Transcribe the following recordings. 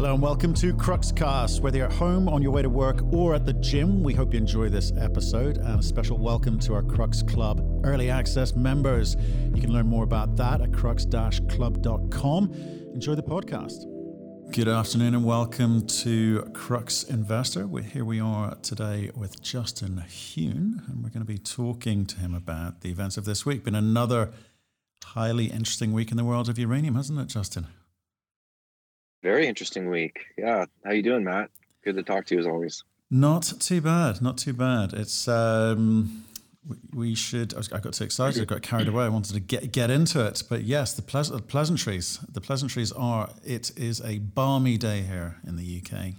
Hello and welcome to Cruxcast. Whether you're at home, on your way to work, or at the gym, we hope you enjoy this episode. And a special welcome to our Crux Club early access members. You can learn more about that at crux-club.com. Enjoy the podcast. Good afternoon and welcome to Crux Investor. We're, here we are today with Justin Huhn, and we're going to be talking to him about the events of this week. Been another highly interesting week in the world of uranium, hasn't it, Justin? Very interesting week. Yeah. How you doing, Matt? Good to talk to you as always. Not too bad. Not too bad. It's um, we, we should. I, got too excited. I got carried away. I wanted to get get into it. But yes, the pleas- pleasantries. The pleasantries are. It is a balmy day here in the UK.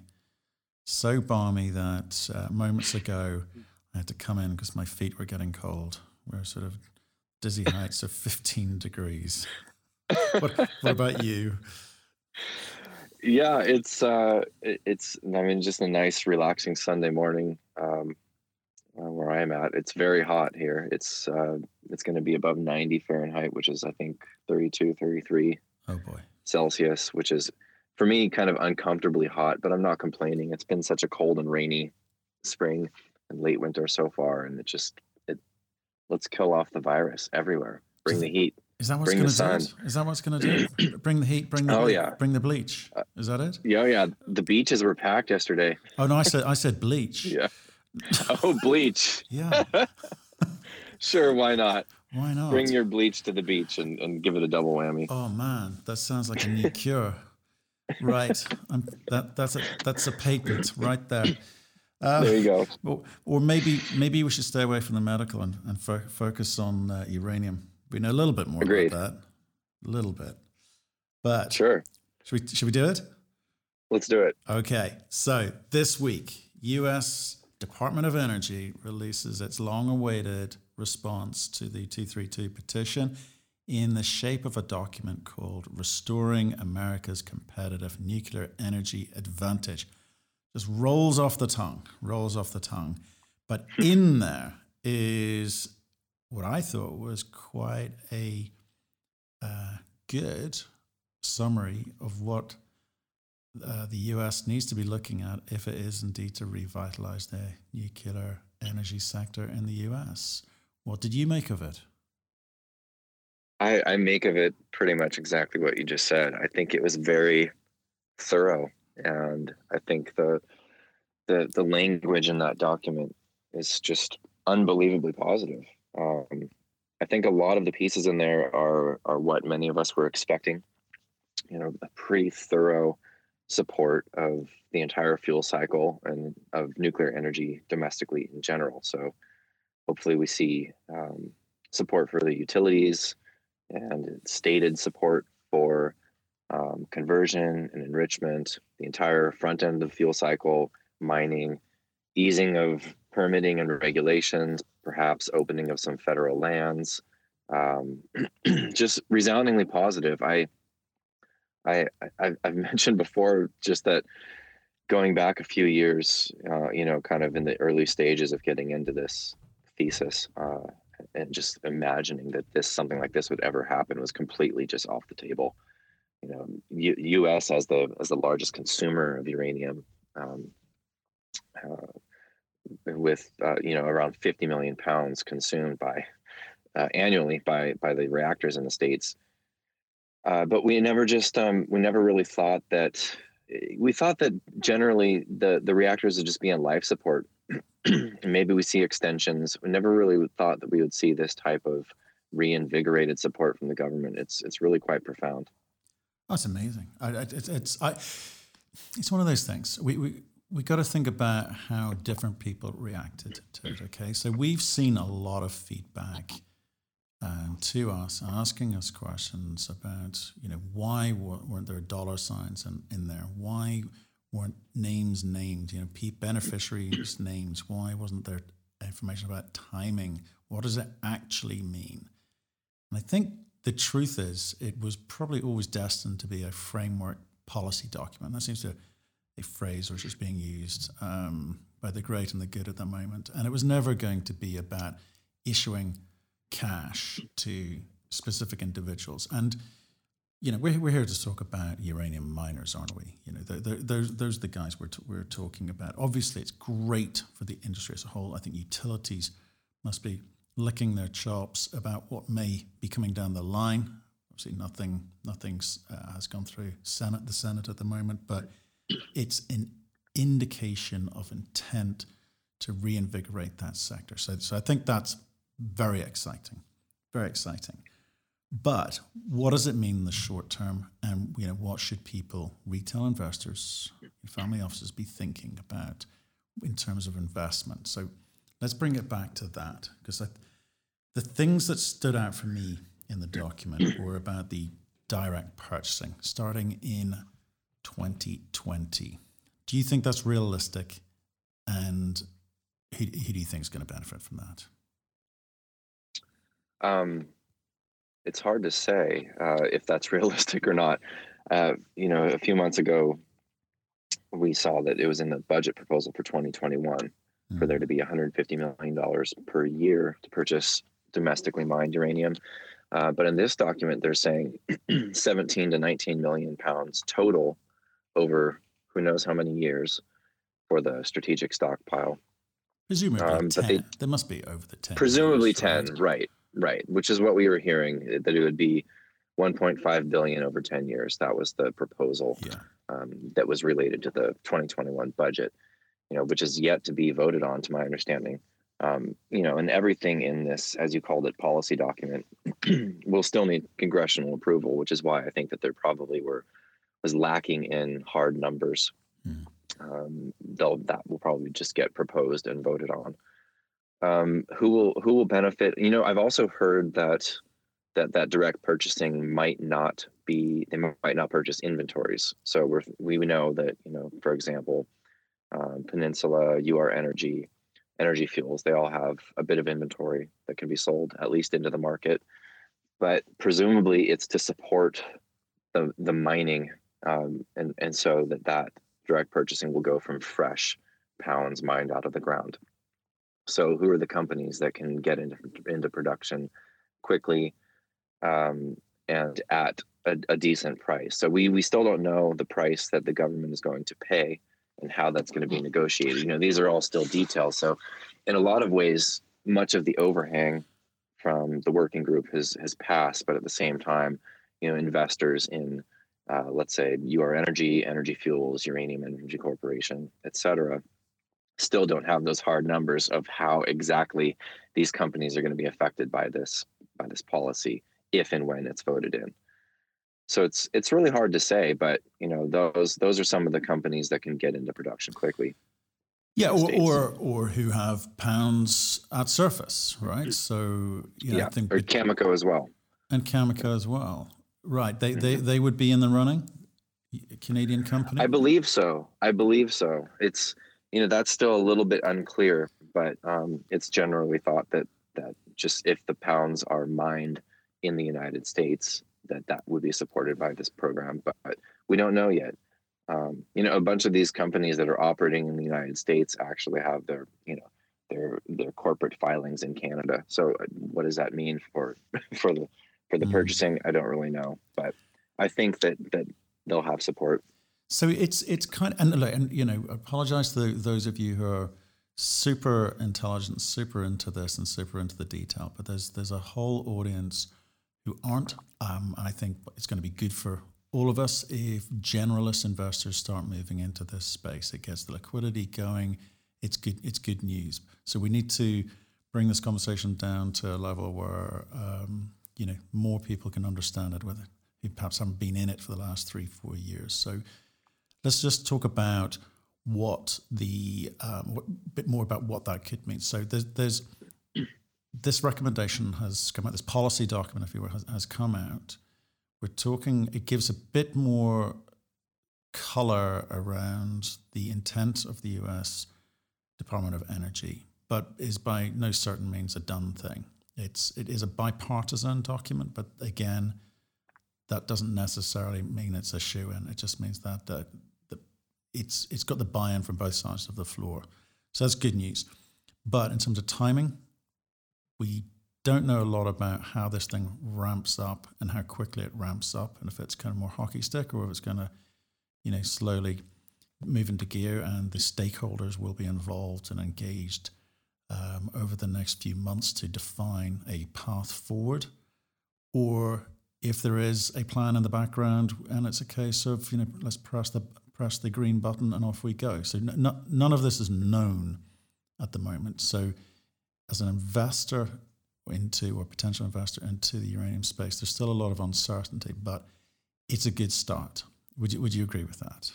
So balmy that uh, moments ago I had to come in because my feet were getting cold. We're sort of dizzy heights of 15 degrees. What, what about you? Yeah, it's uh, it's I mean just a nice relaxing Sunday morning um, uh, where I'm at. It's very hot here. It's uh, it's going to be above 90 Fahrenheit, which is I think 32, 33 oh boy Celsius, which is for me kind of uncomfortably hot. But I'm not complaining. It's been such a cold and rainy spring and late winter so far, and it just it let's kill off the virus everywhere. Bring the heat. Is that what's going to do it? Is that what's going to do Bring the heat, bring the oh, ble- yeah. bring the bleach. Is that it? Yeah, yeah. The beaches were packed yesterday. Oh no, I said I said bleach. yeah. Oh, bleach. yeah. sure, why not? Why not? Bring your bleach to the beach and, and give it a double whammy. Oh man, that sounds like a new cure. right. I'm, that that's a that's a patent right there. Uh, there you go. Or, or, maybe maybe we should stay away from the medical and, and fo- focus on uh, uranium. We know a little bit more Agreed. about that. A little bit. But sure. Should we should we do it? Let's do it. Okay. So this week, US Department of Energy releases its long-awaited response to the 232 petition in the shape of a document called Restoring America's Competitive Nuclear Energy Advantage. Just rolls off the tongue, rolls off the tongue. But in there is what I thought was quite a uh, good summary of what uh, the US needs to be looking at if it is indeed to revitalize the nuclear energy sector in the US. What did you make of it? I, I make of it pretty much exactly what you just said. I think it was very thorough, and I think the the the language in that document is just unbelievably positive. Um, I think a lot of the pieces in there are are what many of us were expecting. You know, a pretty thorough support of the entire fuel cycle and of nuclear energy domestically in general. So, hopefully, we see um, support for the utilities and stated support for um, conversion and enrichment, the entire front end of the fuel cycle, mining, easing of permitting and regulations, perhaps opening of some federal lands. Um, just resoundingly positive. I, I, I, have mentioned before just that going back a few years, uh, you know, kind of in the early stages of getting into this thesis, uh, and just imagining that this something like this would ever happen was completely just off the table. You know, U- U.S. as the as the largest consumer of uranium, um, uh, with uh, you know around 50 million pounds consumed by uh, annually by by the reactors in the states. Uh, but we never just um, we never really thought that we thought that generally the the reactors would just be on life support. and maybe we see extensions. We never really thought that we would see this type of reinvigorated support from the government. It's it's really quite profound. That's amazing. I, it's it's I, it's one of those things. We we we got to think about how different people reacted to it. Okay, so we've seen a lot of feedback um, to us, asking us questions about, you know, why weren't there dollar signs in, in there? Why weren't names named? You know, beneficiaries' names. Why wasn't there information about timing? What does it actually mean? And I think the truth is, it was probably always destined to be a framework policy document. That seems to a phrase which is being used um, by the great and the good at the moment. And it was never going to be about issuing cash to specific individuals. And you know, we're, we're here to talk about uranium miners, aren't we? You know, those, those are the guys we're, t- we're talking about. Obviously, it's great for the industry as a whole. I think utilities must be licking their chops about what may be coming down the line. Obviously, nothing nothing's uh, has gone through Senate the Senate at the moment, but it's an indication of intent to reinvigorate that sector. So, so I think that's very exciting, very exciting. But what does it mean in the short term? And you know, what should people, retail investors, family offices, be thinking about in terms of investment? So let's bring it back to that because the things that stood out for me in the document were about the direct purchasing starting in 2020. Do you think that's realistic? And who, who do you think is going to benefit from that? Um, it's hard to say uh, if that's realistic or not. Uh, you know, a few months ago, we saw that it was in the budget proposal for 2021 mm-hmm. for there to be 150 million dollars per year to purchase domestically mined uranium. Uh, but in this document, they're saying 17 to 19 million pounds total over who knows how many years for the strategic stockpile. Presumably um, 10. They, they must be over the 10. Presumably 10, right? right? Right, which is what we were hearing eh, that it would be 1.5 billion over 10 years. That was the proposal yeah. um, that was related to the 2021 budget, you know, which is yet to be voted on, to my understanding. Um, you know, and everything in this, as you called it, policy document, will still need congressional approval, which is why I think that there probably were was lacking in hard numbers. Mm. Um, they'll that will probably just get proposed and voted on um, who will who will benefit you know i've also heard that that that direct purchasing might not be they might not purchase inventories so we're we know that you know for example um, peninsula ur energy energy fuels they all have a bit of inventory that can be sold at least into the market but presumably it's to support the the mining um, and and so that that direct purchasing will go from fresh pounds mined out of the ground so, who are the companies that can get into into production quickly um, and at a, a, decent price? So, we we still don't know the price that the government is going to pay and how that's going to be negotiated. You know, these are all still details. So, in a lot of ways, much of the overhang from the working group has has passed, but at the same time, you know, investors in uh, let's say UR Energy, Energy Fuels, Uranium Energy Corporation, et cetera, still don't have those hard numbers of how exactly these companies are going to be affected by this by this policy if and when it's voted in. So it's it's really hard to say but you know those those are some of the companies that can get into production quickly. Yeah or, or or who have pounds at surface right? So you know, yeah I think or Cameco as well. And Cameco as well right. They they mm-hmm. they would be in the running? Canadian company? I believe so. I believe so. It's you know that's still a little bit unclear but um, it's generally thought that that just if the pounds are mined in the united states that that would be supported by this program but, but we don't know yet. Um, you know a bunch of these companies that are operating in the united states actually have their you know their their corporate filings in canada. So uh, what does that mean for for the for the mm. purchasing i don't really know but i think that that they'll have support so it's it's kind of and, and you know apologize to those of you who are super intelligent, super into this, and super into the detail. But there's there's a whole audience who aren't. Um, I think it's going to be good for all of us if generalist investors start moving into this space. It gets the liquidity going. It's good. It's good news. So we need to bring this conversation down to a level where um, you know more people can understand it, whether who perhaps haven't been in it for the last three, four years. So let's just talk about what the um, a bit more about what that could mean. So there's, there's this recommendation has come out. This policy document, if you will, has, has come out. We're talking. It gives a bit more color around the intent of the U.S. Department of Energy, but is by no certain means a done thing. It's it is a bipartisan document, but again, that doesn't necessarily mean it's a shoe in. It just means that uh, it's it's got the buy-in from both sides of the floor. So that's good news. But in terms of timing, we don't know a lot about how this thing ramps up and how quickly it ramps up, and if it's kind of more hockey stick or if it's going to, you know, slowly move into gear, and the stakeholders will be involved and engaged um, over the next few months to define a path forward, or if there is a plan in the background and it's a case of you know let's press the press the green button and off we go. So n- n- none of this is known at the moment. So as an investor into or potential investor into the uranium space, there's still a lot of uncertainty, but it's a good start. Would you would you agree with that?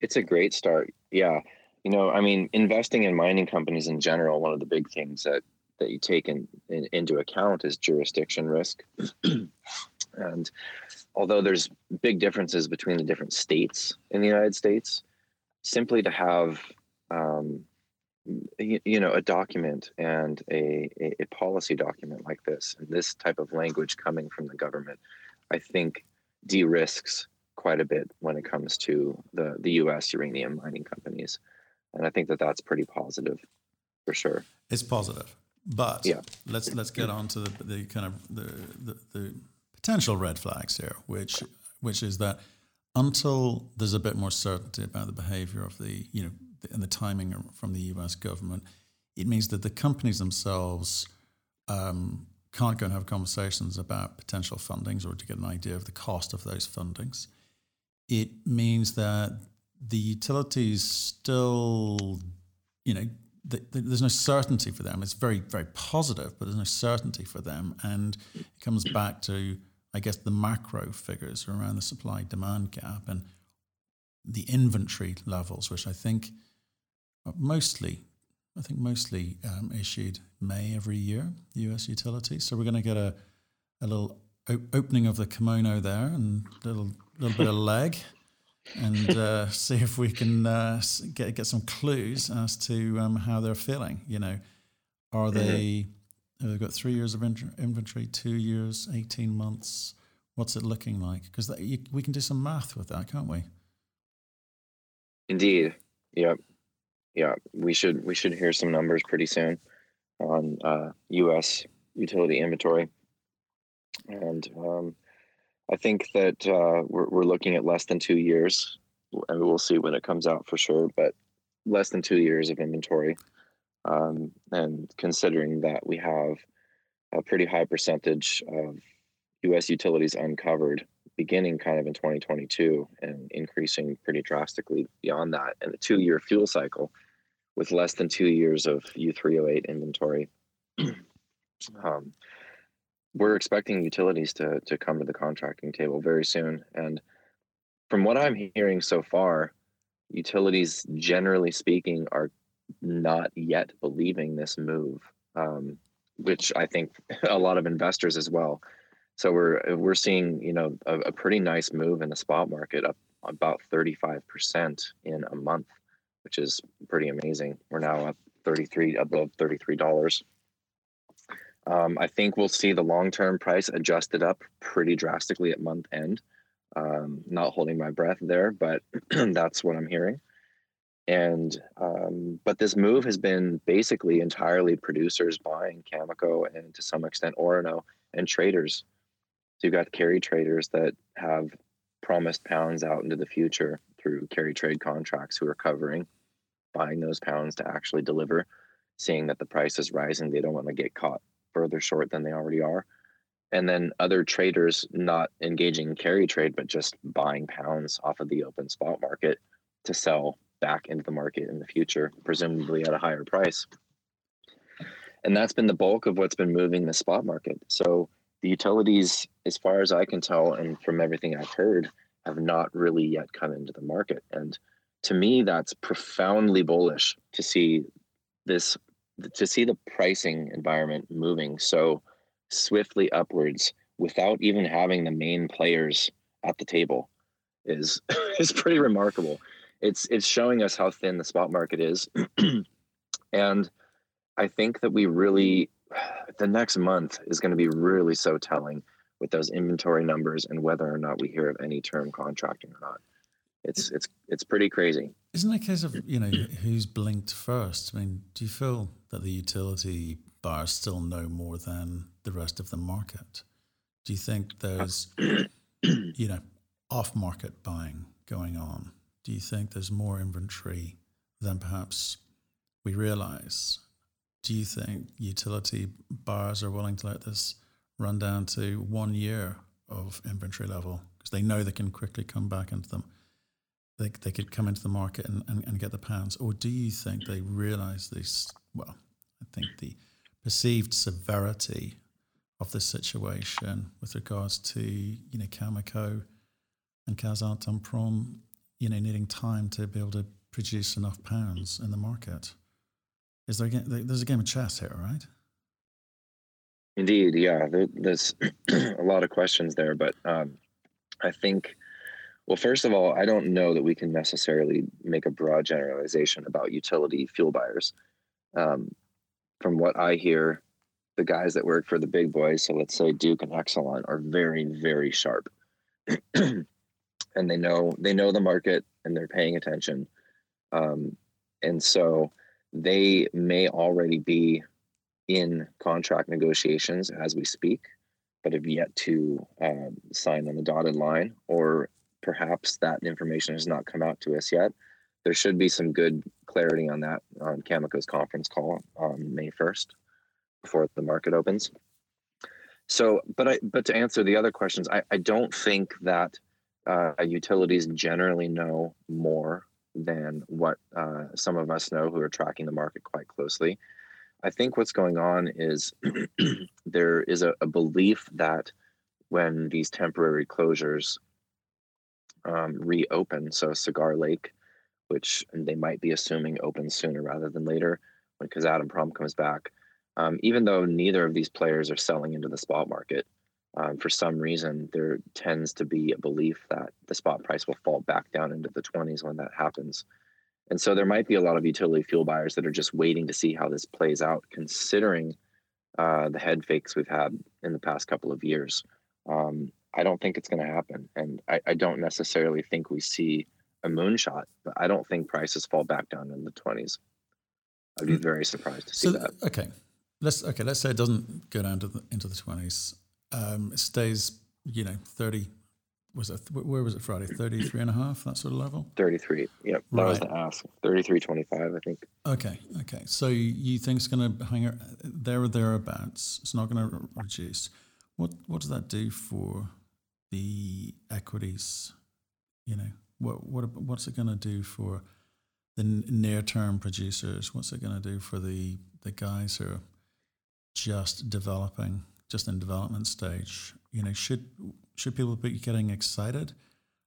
It's a great start. Yeah. You know, I mean, investing in mining companies in general, one of the big things that that you take in, in into account is jurisdiction risk. and although there's big differences between the different states in the United States, simply to have um, you, you know a document and a, a, a policy document like this and this type of language coming from the government i think de-risks quite a bit when it comes to the the us uranium mining companies and i think that that's pretty positive for sure it's positive but yeah. let's let's get on to the, the kind of the, the, the potential red flags here which which is that until there's a bit more certainty about the behavior of the you know and the timing from the US government, it means that the companies themselves um, can't go and have conversations about potential fundings or to get an idea of the cost of those fundings. It means that the utilities still, you know, the, the, there's no certainty for them. It's very, very positive, but there's no certainty for them. And it comes back to, I guess, the macro figures around the supply demand gap and the inventory levels, which I think mostly, I think mostly um, issued May every year, US utilities. So we're going to get a, a little op- opening of the kimono there and a little, little bit of leg and uh, see if we can uh, get, get some clues as to um, how they're feeling. You know, are mm-hmm. they, they've got three years of inventory, two years, 18 months? What's it looking like? Because we can do some math with that, can't we? Indeed. Yep yeah, we should we should hear some numbers pretty soon on uh, U.S. utility inventory, and um, I think that uh, we're we're looking at less than two years, and we'll see when it comes out for sure. But less than two years of inventory, um, and considering that we have a pretty high percentage of U.S. utilities uncovered beginning kind of in 2022 and increasing pretty drastically beyond that. And the two year fuel cycle with less than two years of U3O8 inventory. um, we're expecting utilities to, to come to the contracting table very soon. And from what I'm hearing so far, utilities, generally speaking, are not yet believing this move, um, which I think a lot of investors as well. So we're we're seeing you know a, a pretty nice move in the spot market up about 35% in a month which is pretty amazing. We're now at 33 above $33. Um, I think we'll see the long term price adjusted up pretty drastically at month end. Um, not holding my breath there, but that's what I'm hearing. And um, but this move has been basically entirely producers buying Cameco and to some extent Orano and traders. So you've got carry traders that have promised pounds out into the future through carry trade contracts who are covering buying those pounds to actually deliver, seeing that the price is rising. They don't want to get caught further short than they already are. And then other traders not engaging in carry trade, but just buying pounds off of the open spot market to sell back into the market in the future, presumably at a higher price. And that's been the bulk of what's been moving the spot market. So the utilities, as far as I can tell, and from everything I've heard, have not really yet come into the market. And to me, that's profoundly bullish to see this, to see the pricing environment moving so swiftly upwards without even having the main players at the table is is pretty remarkable. It's it's showing us how thin the spot market is, and I think that we really the next month is going to be really so telling with those inventory numbers and whether or not we hear of any term contracting or not it's it's it's pretty crazy. Isn't it a case of you know who's blinked first? I mean, do you feel that the utility buyers still know more than the rest of the market? Do you think there's, you know, off market buying going on? Do you think there's more inventory than perhaps we realize? Do you think utility buyers are willing to let this run down to one year of inventory level because they know they can quickly come back into them? They, they could come into the market and, and, and get the pounds? Or do you think they realize this? Well, I think the perceived severity of the situation with regards to you know Cameco and Kazatomprom, you know, needing time to be able to produce enough pounds in the market. Is there there's a game of chess here, right? Indeed, yeah. There, there's a lot of questions there, but um, I think, well, first of all, I don't know that we can necessarily make a broad generalization about utility fuel buyers. Um, from what I hear, the guys that work for the big boys, so let's say Duke and Exelon, are very, very sharp, and they know they know the market and they're paying attention, um, and so they may already be in contract negotiations as we speak, but have yet to um, sign on the dotted line, or perhaps that information has not come out to us yet. There should be some good clarity on that on Cameco's conference call on May 1st before the market opens. So, but I but to answer the other questions, I, I don't think that uh, utilities generally know more than what uh, some of us know who are tracking the market quite closely. I think what's going on is there is a, a, belief that when these temporary closures um, reopen, so Cigar Lake, which they might be assuming opens sooner rather than later because Kazatomprom comes back, um, even though neither of these players are selling into the spot market, um, for some reason there tends to be a belief that the spot price will fall back down into the 20s when that happens. And so there might be a lot of utility fuel buyers that are just waiting to see how this plays out, considering uh, the head fakes we've had in the past couple of years. Um, I don't think it's going to happen. And I, I, don't necessarily think we see a moonshot, but I don't think prices fall back down in the 20s. I'd be mm. very surprised to see so, that. Okay let's okay. Let's say it doesn't go down to the, into the twenties. Um, it stays, you know, thirty. Was it where was it Friday? 33 and a half, that sort of level. Thirty three. Yep, that right. was the ask. Thirty three twenty five, I think. Okay, okay. So you think it's going to hang there or thereabouts? It's not going to reduce. What what does that do for the equities? You know, what what what's it going to do for the near term producers? What's it going to do for the the guys who are just developing, just in development stage. You know, should should people be getting excited?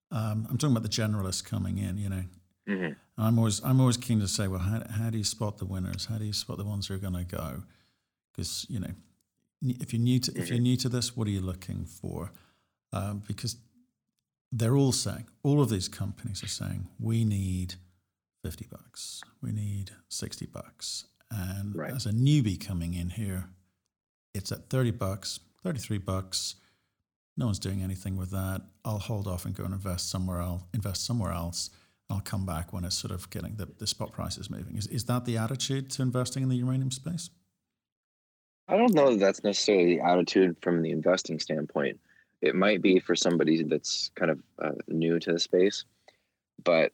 Um, I'm talking about the generalists coming in. You know, mm-hmm. I'm always I'm always keen to say, well, how, how do you spot the winners? How do you spot the ones who are going to go? Because you know, if you're new to mm-hmm. if you're mm-hmm. new to this, what are you looking for? Um, because they're all saying, all of these companies are saying, we need 50 bucks, we need 60 bucks. And right. as a newbie coming in here, it's at 30 bucks, 33 bucks. No one's doing anything with that. I'll hold off and go and invest somewhere else, invest somewhere else. I'll come back when it's sort of getting the, the spot prices moving. Is, is that the attitude to investing in the uranium space? I don't know that that's necessarily the attitude from the investing standpoint. It might be for somebody that's kind of uh, new to the space. But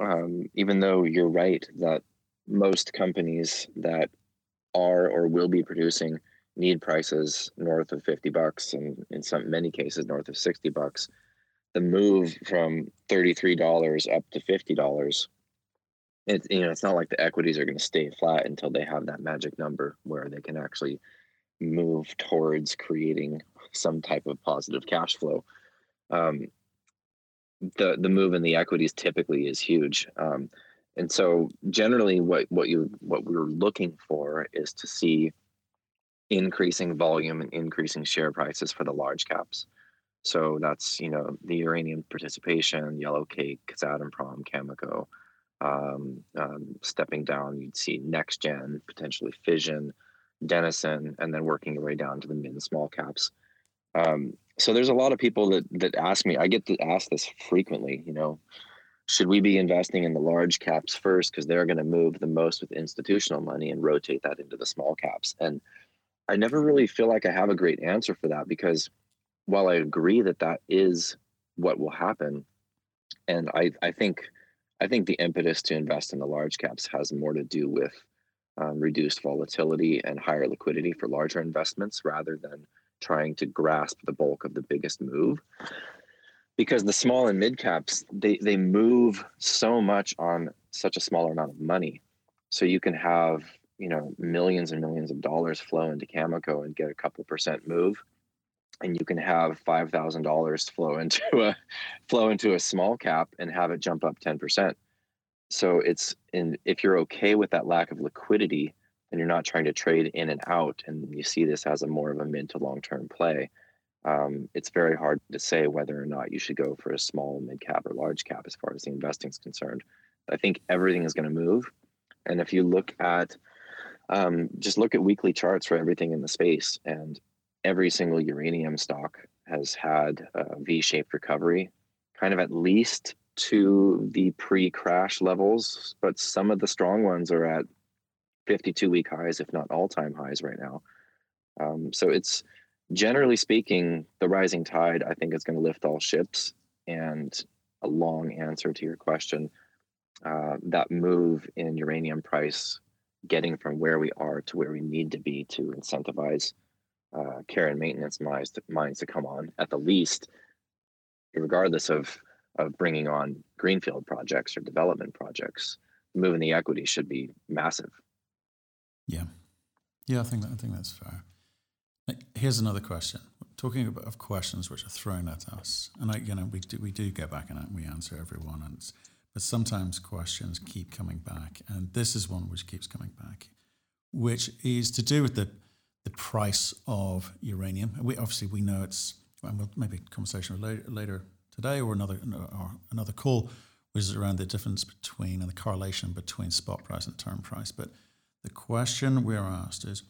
um, even though you're right that most companies that are or will be producing need prices north of 50 bucks and in some many cases north of 60 bucks the move from $33 up to $50 it's you know it's not like the equities are going to stay flat until they have that magic number where they can actually move towards creating some type of positive cash flow um, the the move in the equities typically is huge um, and so generally what what you what we're looking for is to see increasing volume and increasing share prices for the large caps. So that's you know the uranium participation, yellow cake, Kazatomprom, Cameco. Um, um, stepping down, you'd see NexGen, potentially Fission, Denison, and then working your way down to the mid and small caps. Um, so there's a lot of people that that ask me. I get to ask this frequently. You know, should we be investing in the large caps first because they're going to move the most with institutional money and rotate that into the small caps? And I never really feel like I have a great answer for that because while I agree that that is what will happen, and I, I think I think the impetus to invest in the large caps has more to do with um, reduced volatility and higher liquidity for larger investments rather than trying to grasp the bulk of the biggest move. Because the small and mid caps they they move so much on such a smaller amount of money. So you can have you know millions and millions of dollars flow into Cameco and get a couple percent move. And you can have five thousand dollars flow into a flow into a small cap and have it jump up 10% so it's in if you're okay with that lack of liquidity and you're not trying to trade in and out and you see this as a more of a mid to long term play um, it's very hard to say whether or not you should go for a small mid cap or large cap as far as the investing is concerned. I think everything is going to move and if you look at um, just look at weekly charts for everything in the space and every single uranium stock has had a v-shaped recovery kind of at least to the pre-crash levels but some of the strong ones are at 52 week highs if not all-time highs right now um, so it's generally speaking the rising tide i think is going to lift all ships and a long answer to your question uh, that move in uranium price getting from where we are to where we need to be to incentivize uh, care and maintenance mines to, mines to come on at the least, regardless of of bringing on greenfield projects or development projects. Moving the equity should be massive. Yeah, yeah, I think that, I think that's fair. Here's another question. Talking about of questions which are thrown at us, and I, you know, we do we do go back and we answer everyone, and but sometimes questions keep coming back, and this is one which keeps coming back, which is to do with the the price of uranium. We obviously we know it's and we'll maybe conversation later, later today or another or another call, which is around the difference between and the correlation between spot price and term price. But the question we're asked is,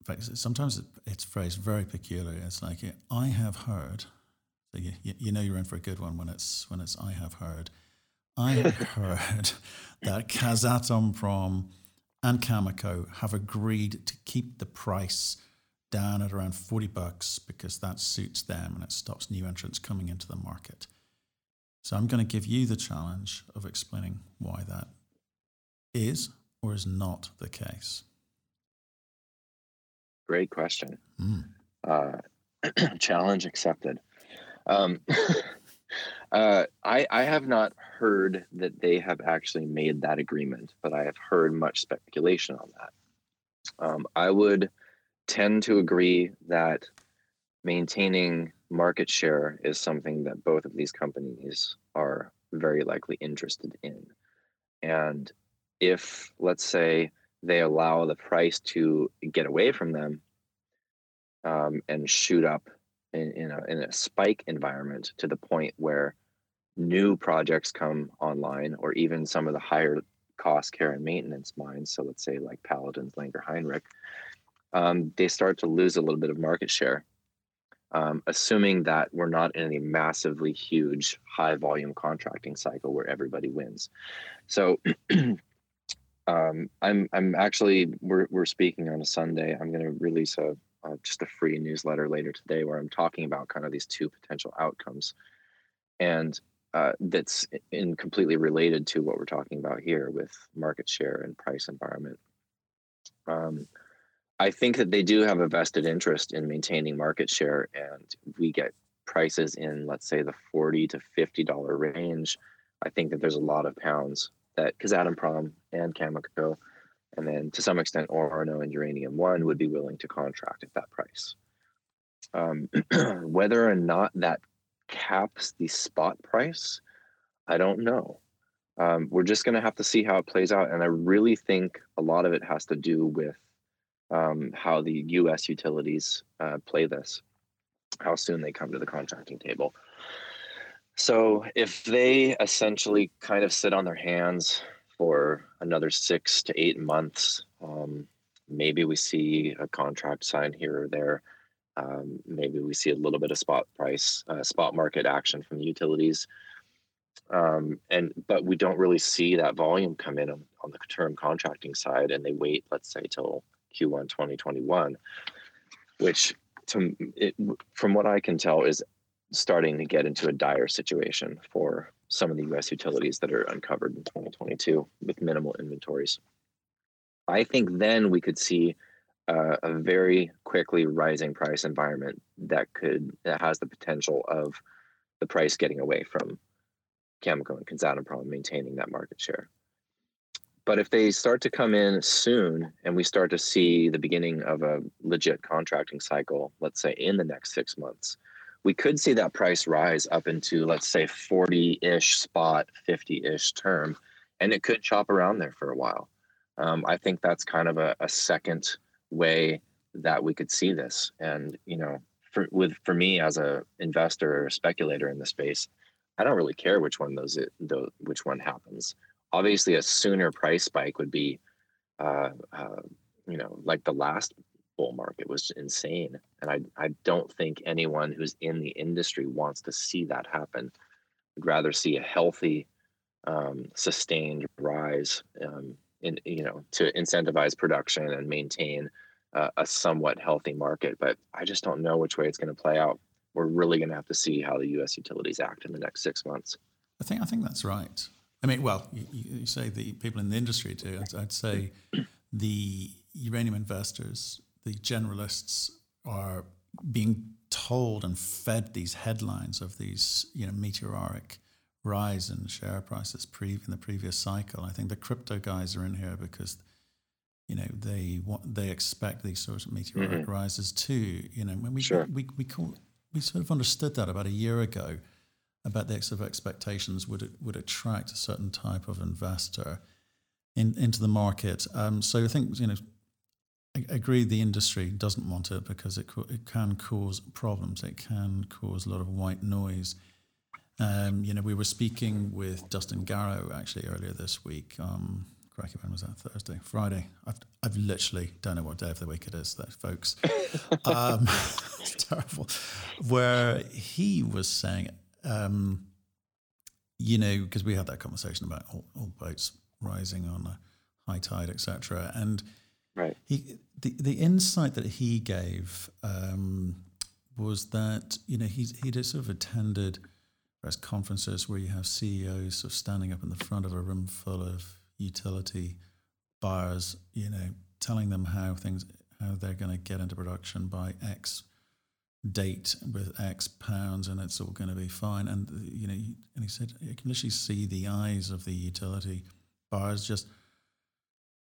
in fact, sometimes it's phrased very peculiar. It's like I have heard. So you, you know you're in for a good one when it's when it's I have heard. I have heard that Kazatomprom and Cameco have agreed to keep the price down at around 40 bucks because that suits them and it stops new entrants coming into the market. So I'm going to give you the challenge of explaining why that is or is not the case. Great question. Mm. Uh, challenge accepted. Um, Uh, I, I have not heard that they have actually made that agreement, but I have heard much speculation on that. Um, I would tend to agree that maintaining market share is something that both of these companies are very likely interested in. And if, let's say, they allow the price to get away from them um, and shoot up in, in, a, in a spike environment to the point where new projects come online, or even some of the higher cost care and maintenance mines, so let's say like Paladin's, Langer Heinrich, um, they start to lose a little bit of market share. Um, assuming that we're not in a massively huge high volume contracting cycle where everybody wins. So um, I'm I'm actually we're we're speaking on a Sunday. I'm going to release a just a free newsletter later today where I'm talking about kind of these two potential outcomes. And uh, that's in completely related to what we're talking about here with market share and price environment. Um, I think that they do have a vested interest in maintaining market share, and we get prices in, let's say, the forty to fifty dollar range. I think that there's a lot of pounds that Kazatomprom and Cameco, and then to some extent Orano and Uranium One would be willing to contract at that price. Um, whether or not that caps the spot price, I don't know. Um, we're just going to have to see how it plays out. And I really think a lot of it has to do with um, how the US utilities uh, play this, how soon they come to the contracting table. So if they essentially kind of sit on their hands for another six to eight months, um, maybe we see a contract signed here or there. Um, maybe we see a little bit of spot price, uh, spot market action from the utilities, um, and but we don't really see that volume come in on, on, the term contracting side, and they wait, let's say, till Q1 2021, which to it, from what I can tell is starting to get into a dire situation for some of the US utilities that are uncovered in 2022 with minimal inventories. I think then we could see uh, a very quickly rising price environment that could that has the potential of the price getting away from Cameco and Kazatomprom maintaining that market share. But if they start to come in soon and we start to see the beginning of a legit contracting cycle, let's say in the next six months, we could see that price rise up into, let's say, 40 ish spot, 50 ish term, and it could chop around there for a while. Um, I think that's kind of a, a second way that we could see this. And, you know, for, with for me as a investor or speculator in the space, I don't really care which one those, those which one happens. Obviously, a sooner price spike would be, uh, uh, you know, like the last bull market was insane, and I I don't think anyone who's in the industry wants to see that happen. I'd rather see a healthy, um, sustained rise, um, in you know, to incentivize production and maintain uh, a somewhat healthy market. But I just don't know which way it's going to play out we're really going to have to see how the U.S. utilities act in the next six months. I think I think that's right. I mean, well, you, you say the people in the industry do. I'd, I'd say the uranium investors, the generalists, are being told and fed these headlines of these, you know, meteoric rise in share prices pre in the previous cycle. I think the crypto guys are in here because you know they want they expect these sorts of meteoric mm-hmm. rises too. You know, when we sure. we, we call we sort of understood that about a year ago about the sort of expectations would would attract a certain type of investor in, into the market. Um, so I think you know, I agree the industry doesn't want it because it it can cause problems. It can cause a lot of white noise. Um, you know, we were speaking with Dustin Garrow actually earlier this week. Um, cracky, when was that? Thursday, Friday. I've, I've literally don't know what day of the week it is, though, folks. um, it's terrible. Where he was saying, um, you know, because we had that conversation about all, all boats rising on a high tide, etc. And right. he, the the insight that he gave um, was that you know he's he'd sort of attended press conferences where you have CEOs sort of standing up in the front of a room full of utility buyers, you know, telling them how things how they're going to get into production by X date with X pounds, and it's all going to be fine. And you know, and he said you can literally see the eyes of the utility buyers just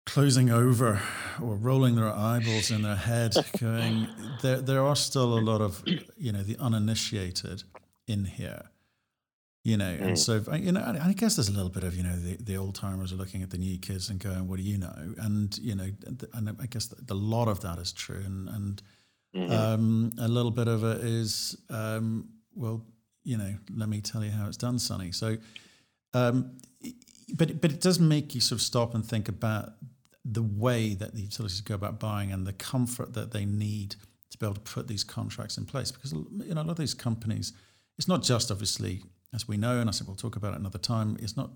closing over or rolling their eyeballs in their head, going, there there are still a lot of you know the uninitiated in here you know, mm. and so you know, I guess there's a little bit of you know the, the old timers are looking at the new kids and going, "What do you know?" And you know, and I guess a lot of that is true, and and mm-hmm. um, a little bit of it is, um, well, you know, let me tell you how it's done, Sonny. So, um, but but it does make you sort of stop and think about the way that the utilities go about buying and the comfort that they need to be able to put these contracts in place, because you know a lot of these companies, it's not just obviously as we know, and I said we'll talk about it another time, it's not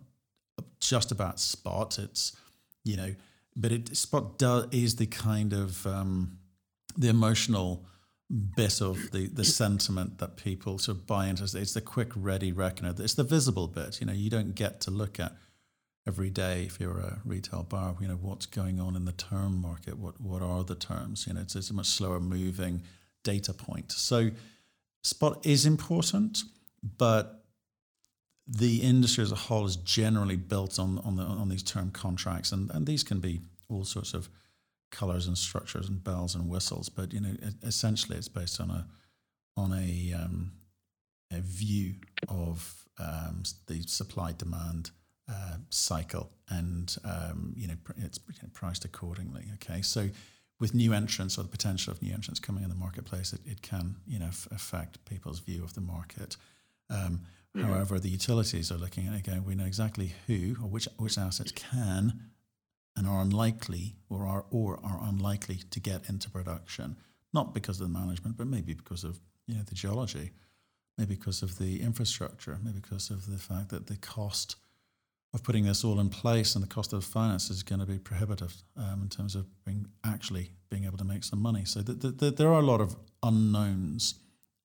just about spot. It's you know, but it spot does is the kind of um, the emotional bit of the the sentiment that people sort of buy into. It's the quick, ready reckoner. It's the visible bit. You know, you don't get to look at every day if you're a retail bar. You know what's going on in the term market. What what are the terms? You know, it's, it's a much slower moving data point. So spot is important, but the industry as a whole is generally built on on, the, on these term contracts, and, and these can be all sorts of colors and structures and bells and whistles. But you know, essentially, it's based on a on a um, a view of um, the supply demand uh, cycle, and um, you know, it's priced accordingly. Okay, so with new entrants or the potential of new entrants coming in the marketplace, it, it can you know f- affect people's view of the market. Um, Mm-hmm. However, the utilities are looking at it going, we know exactly who or which, which assets can and are unlikely or are, or are unlikely to get into production, not because of the management, but maybe because of you know, the geology, maybe because of the infrastructure, maybe because of the fact that the cost of putting this all in place, and the cost of finance is going to be prohibitive um, in terms of being actually being able to make some money. So the, the, the, there are a lot of unknowns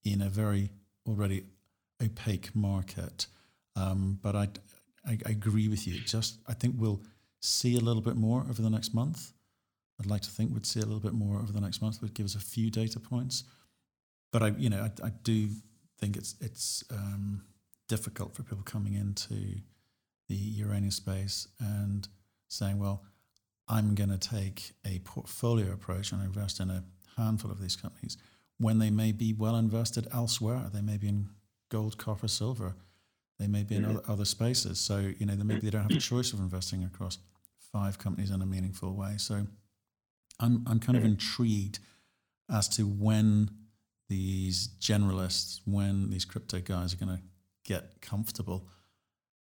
in a very already opaque market. Um, but I, I, I, agree with you. Just I think we'll see a little bit more over the next month. I'd like to think we'd see a little bit more over the next month. Would give us a few data points. But I, you know, I, I do think it's it's um, difficult for people coming into the uranium space and saying, well, I'm going to take a portfolio approach and invest in a handful of these companies when they may be well invested elsewhere. They may be in gold, copper, silver. They may be in mm-hmm. other, other spaces. So, you know, maybe they don't have a choice of investing across five companies in a meaningful way. So I'm, I'm kind of mm-hmm. intrigued as to when these generalists, when these crypto guys are going to get comfortable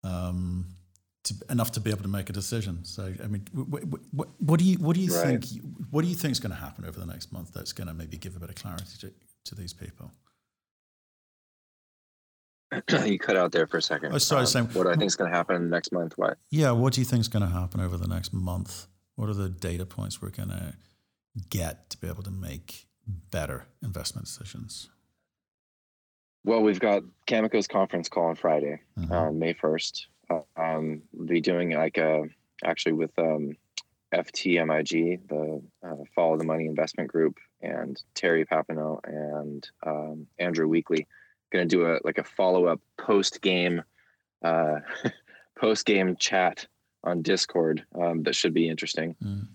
um, to, enough to be able to make a decision. So, I mean, what, what, what do you what do you right. think? What do you think is going to happen over the next month that's going to maybe give a bit of clarity to, to these people? you cut out there for a second. Oh, sorry, um, what do I think is going to happen next month? What? Yeah, what do you think is going to happen over the next month? What are the data points we're going to get to be able to make better investment decisions? Well, we've got Cameco's conference call on Friday, mm-hmm. um, May first. Uh, um, be doing like a actually with um, FTMIG, the uh, Follow the Money Investment Group, and Terry Papineau and um, Andrew Weekly going to do a like a follow up post game uh, post game chat on Discord um, that should be interesting. Mm.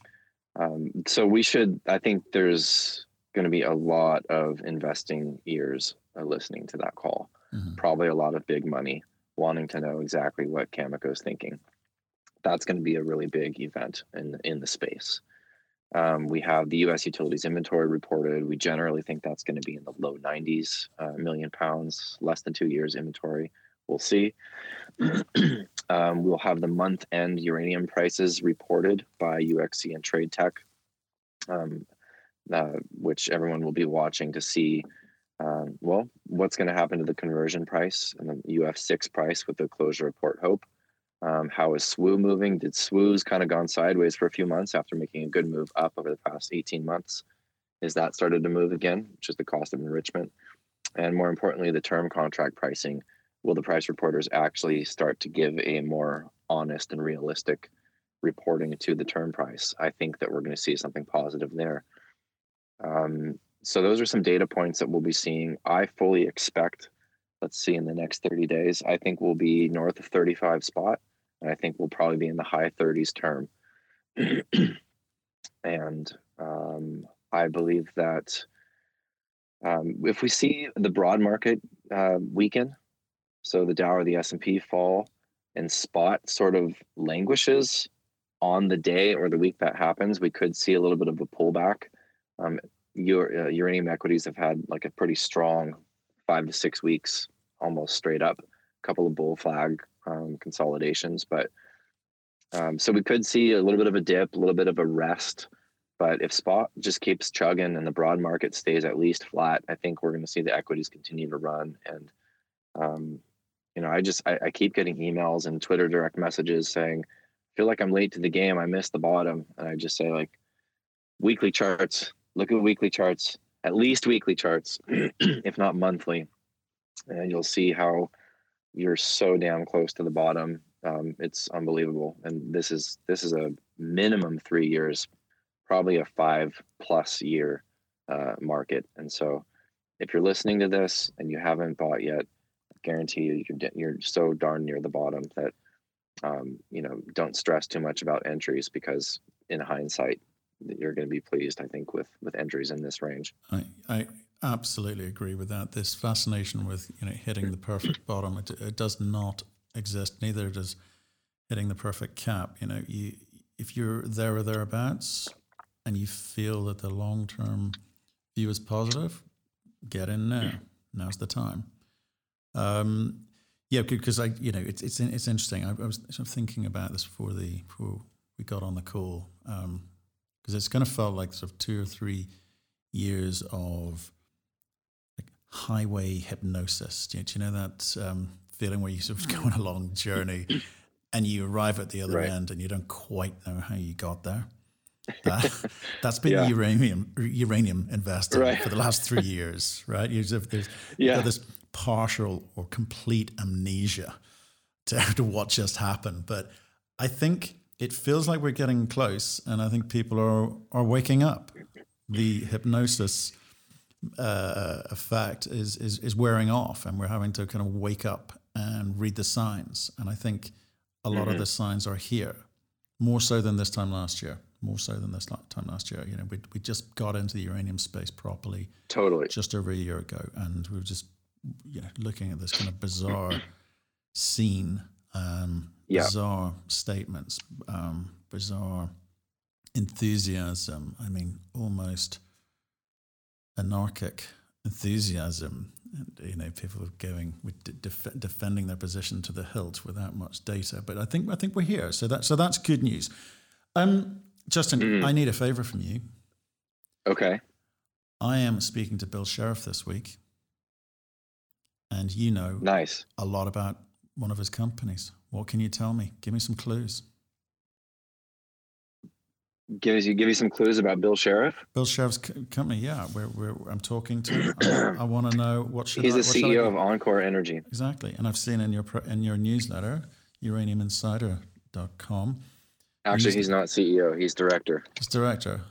Um, so we should. I think there's going to be a lot of investing ears uh, listening to that call. Mm-hmm. Probably a lot of big money wanting to know exactly what Cameco's thinking. That's going to be a really big event in in the space. Um, we have the U.S. utilities inventory reported. We generally think that's going to be in the low 90s uh, million pounds, less than two years inventory. We'll see. um, we'll have the month end uranium prices reported by UxC and TradeTech, um, uh, which everyone will be watching to see. Um, well, what's going to happen to the conversion price and the UF6 price with the closure of Port Hope? Um, how is SWU moving? Did SWU's kind of gone sideways for a few months after making a good move up over the past 18 months? Is that started to move again, which is the cost of enrichment? And more importantly, the term contract pricing. Will the price reporters actually start to give a more honest and realistic reporting to the term price? I think that we're going to see something positive there. Um, so those are some data points that we'll be seeing. I fully expect, let's see, in the next 30 days, I think we'll be north of 35 spot and I think we'll probably be in the high 30s term. and um, I believe that um, if we see the broad market uh, weaken, so the Dow or the S and P fall, and spot sort of languishes on the day or the week that happens, we could see a little bit of a pullback. Um, your uh, uranium equities have had like a pretty strong five to six weeks, almost straight up. A couple of bull flag um, consolidations. But um, so we could see a little bit of a dip, a little bit of a rest. But if spot just keeps chugging and the broad market stays at least flat, I think we're going to see the equities continue to run. And um, you know, I just I, I, keep getting emails and Twitter direct messages saying, "I feel like I'm late to the game. I missed the bottom." And I just say like, weekly charts. Look at weekly charts, at least weekly charts, if not monthly, and you'll see how you're so damn close to the bottom. Um, it's unbelievable. And this is this is a minimum three years, probably a five plus year uh, market. And so, if you're listening to this and you haven't bought yet, I guarantee you you're you're so darn near the bottom that um, you know don't stress too much about entries because in hindsight you're going to be pleased. I think with with entries in this range. I, I absolutely agree with that. This fascination with you know hitting the perfect bottom, it, it does not exist. Neither does hitting the perfect cap. You know, you if you're there or thereabouts, and you feel that the long term view is positive, get in now. Now's the time. Um, yeah, because I, you know, it's it's it's interesting. I, I was sort of thinking about this before the before we got on the call, because it's kind of felt like sort of two or three years of like highway hypnosis. Do you, do you know that um, feeling where you're sort of going along journey and you arrive at the other Right. end and you don't quite know how you got there. That, that's been Yeah. uranium uranium investing Right. for the last three years, right? You just, there's you've Yeah. got this partial or complete amnesia to, to what just happened. But I think it feels like we're getting close, and I think people are are waking up. The hypnosis uh, effect is, is is wearing off, and we're having to kind of wake up and read the signs. And I think a lot of the signs are here, more so than this time last year. More so than this time last year. You know, we we just got into the uranium space properly Totally. just over a year ago, and we were just you know looking at this kind of bizarre scene, um, Yeah. bizarre statements, um, bizarre enthusiasm. I mean, almost anarchic enthusiasm. And, you know, people are going with def- defending their position to the hilt without much data. But I think I think we're here, so that so that's good news. Um, Justin, Mhm. I need a favor from you. Okay. I am speaking to Bill Sheriff this week, and you know Nice. a lot about one of his companies. What can you tell me? Give me some clues. Give you give you some clues about Bill Sheriff. Bill Sheriff's co- company, yeah, where, where I'm talking to. I, I want to know what should He's I, the what should I CEO of Encore Energy. exactly, and I've seen in your in your newsletter, uraniuminsider.com, Actually, He's- he's not CEO. He's director. He's director.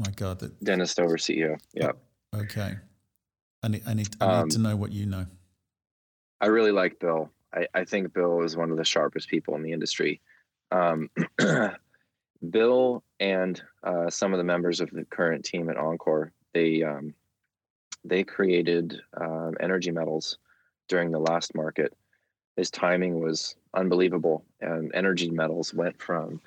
My God, that Dennis Stover, CEO. Yeah. okay. I need I need I need Um, to know what you know. I really like Bill. I, I think Bill is one of the sharpest people in the industry. Um, Bill and uh, some of the members of the current team at Encore, they um, they created um, energy metals during the last market. His timing was unbelievable, and energy metals went from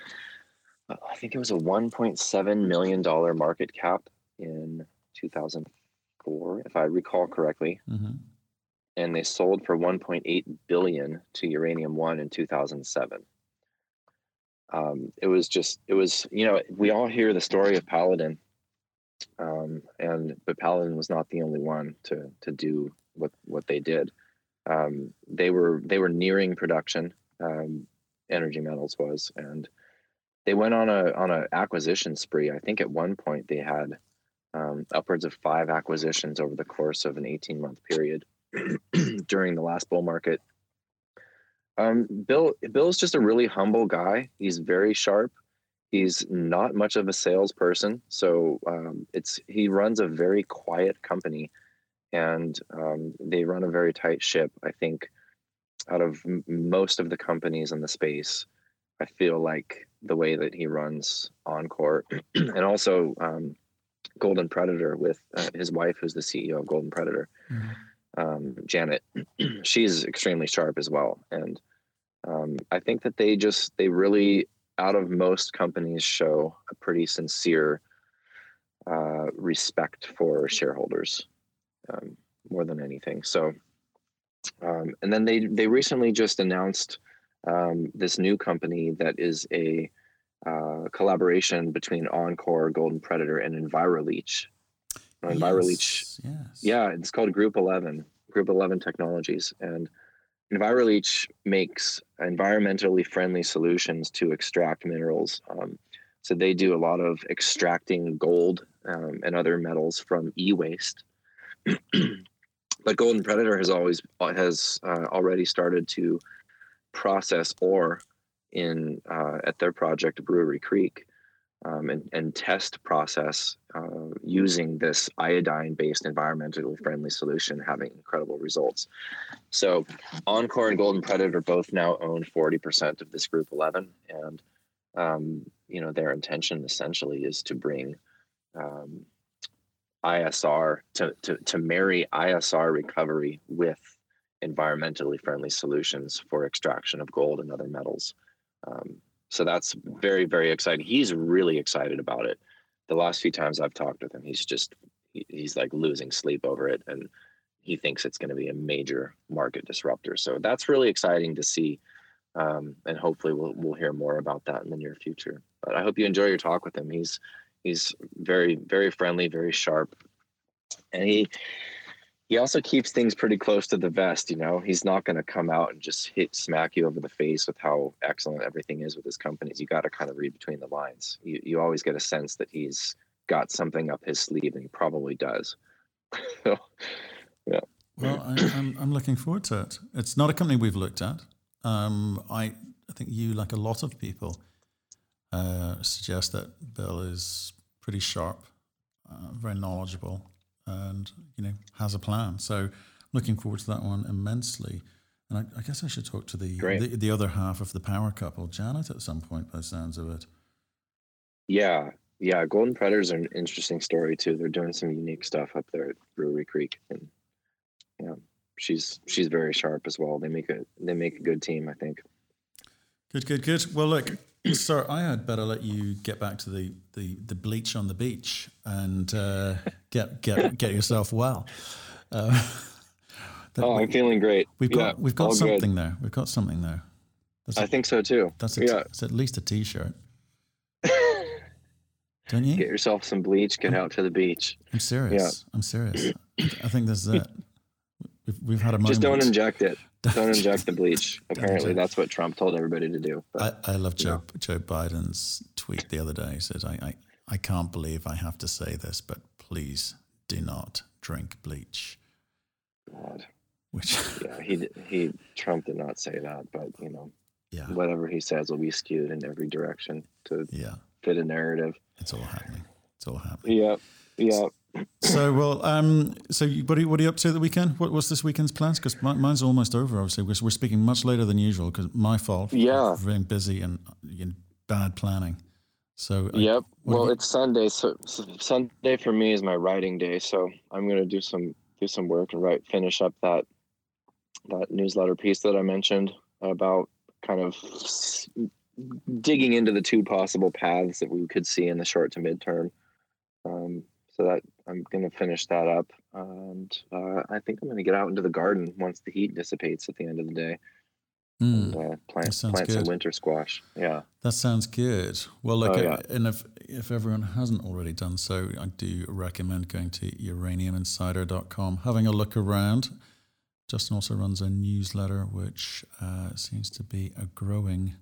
uh, I think it was a 1.7 million dollar market cap in 2004, if I recall correctly hmm and they sold for 1.8 billion to Uranium One in 2007. Um, it was just, it was, you know, we all hear the story of Paladin, um, and but Paladin was not the only one to to do what what they did. Um, they were they were nearing production. Um, Energy Metals was, and they went on a on a acquisition spree. I think at one point they had um, upwards of five acquisitions over the course of an 18 month period during the last bull market. Um, Bill Bill's just a really humble guy. He's very sharp. He's not much of a salesperson, so um, it's he runs a very quiet company, and um, they run a very tight ship. I think out of m- most of the companies in the space, I feel like the way that he runs Encore, and also um, Golden Predator with uh, his wife, who's the CEO of Golden Predator um, Janet, she's extremely sharp as well. And um, I think that they just, they really, out of most companies, show a pretty sincere uh, respect for shareholders um, more than anything. So, um, and then they, they recently just announced um, this new company that is a uh, collaboration between Encore, Golden Predator, and EnviroLeach Yes, yes. yeah, it's called Group 11, Group 11 Technologies. And EnviroLeach makes environmentally friendly solutions to extract minerals. Um, so they do a lot of extracting gold um, and other metals from e-waste. but Golden Predator has always has uh, already started to process ore in uh, at their project Brewery Creek um, and, and test process uh, using this iodine based environmentally friendly solution, having incredible results. So, Encore and Golden Predator both now own 40% of this group 11. And, um, you know, their intention essentially is to bring um, ISR, to, to, to marry ISR recovery with environmentally friendly solutions for extraction of gold and other metals. Um, so that's very, very exciting. He's really excited about it. The last few times I've talked with him, he's just he's like losing sleep over it, and he thinks it's going to be a major market disruptor. So that's really exciting to see, um, and hopefully we'll we'll hear more about that in the near future. But I hope you enjoy your talk with him. He's he's very very friendly, very sharp, and he he also keeps things pretty close to the vest. You know, he's not going to come out and just hit smack you over the face with how excellent everything is with his companies. You got to kind of read between the lines. You you always get a sense that he's got something up his sleeve, and he probably does. yeah. Well, I, am I'm, I'm looking forward to it. It's not a company we've looked at. Um, I I think you, like a lot of people, uh, suggest that Bill is pretty sharp, uh, very knowledgeable, and you know has a plan. So looking forward to that one immensely. And I, I guess I should talk to the, the, the other half of the power couple, Janet, at some point. By the sounds of it. Yeah, yeah. Golden Predators are an interesting story too. They're doing some unique stuff up there at Brewery Creek, and yeah, she's she's very sharp as well. They make a they make a good team, I think. Good, good, good. Well, look, sir, I had better let you get back to the the, the bleach on the beach and uh, get get get yourself well. Uh, oh, I'm feeling great. We've got we've got something good. there. We've got something there. That's I a, think so too. That's a, yeah. It's at least a t-shirt. Don't you? Get yourself some bleach. Get I'm, out to the beach. I'm serious. Yeah. I'm serious. I think this is it. We've, we've had a moment. Just don't inject it. Don't inject the bleach. Apparently, that's what Trump told everybody to do. But, I, I love Joe Joe Biden's tweet the other day. He said, I, I, I can't believe I have to say this, but please do not drink bleach. God. Which yeah, he he Trump did not say that, but you know, yeah, whatever he says will be skewed in every direction to yeah fit a narrative. It's all happening. It's all happening. Yeah, yeah so well, um, so you, what, are you, what are you up to the weekend? What, what's this weekend's plans? Because mine's almost over. Obviously, we're, we're speaking much later than usual because my fault. Yeah, being busy and you know, bad planning. So uh, yep. well, it's Sunday, so, so, Sunday for me is my writing day. So I'm gonna do some do some work and write finish up that that newsletter piece that I mentioned about kind of digging into the two possible paths that we could see in the short to midterm. Um, so that I'm going to finish that up, and uh, I think I'm going to get out into the garden once the heat dissipates at the end of the day. Mm, and, uh, plant plant good. some winter squash. Yeah, that sounds good. Well, look, oh, yeah. and if if everyone hasn't already done so, I do recommend going to uraniuminsider.com, having a look around. Justin also runs a newsletter which uh, seems to be a growing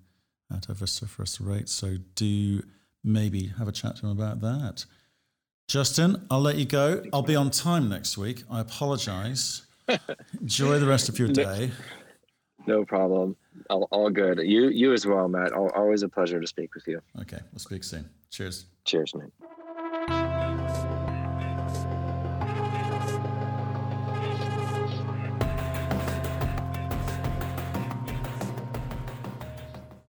at a vociferous rate. So do maybe have a chat to him about that. Justin, I'll let you go. I'll be on time next week. I apologize. Enjoy the rest of your day. No problem. All, all, good. You you as well, Matt. Always a pleasure to speak with you. Okay, we'll speak soon. Cheers. Cheers, mate.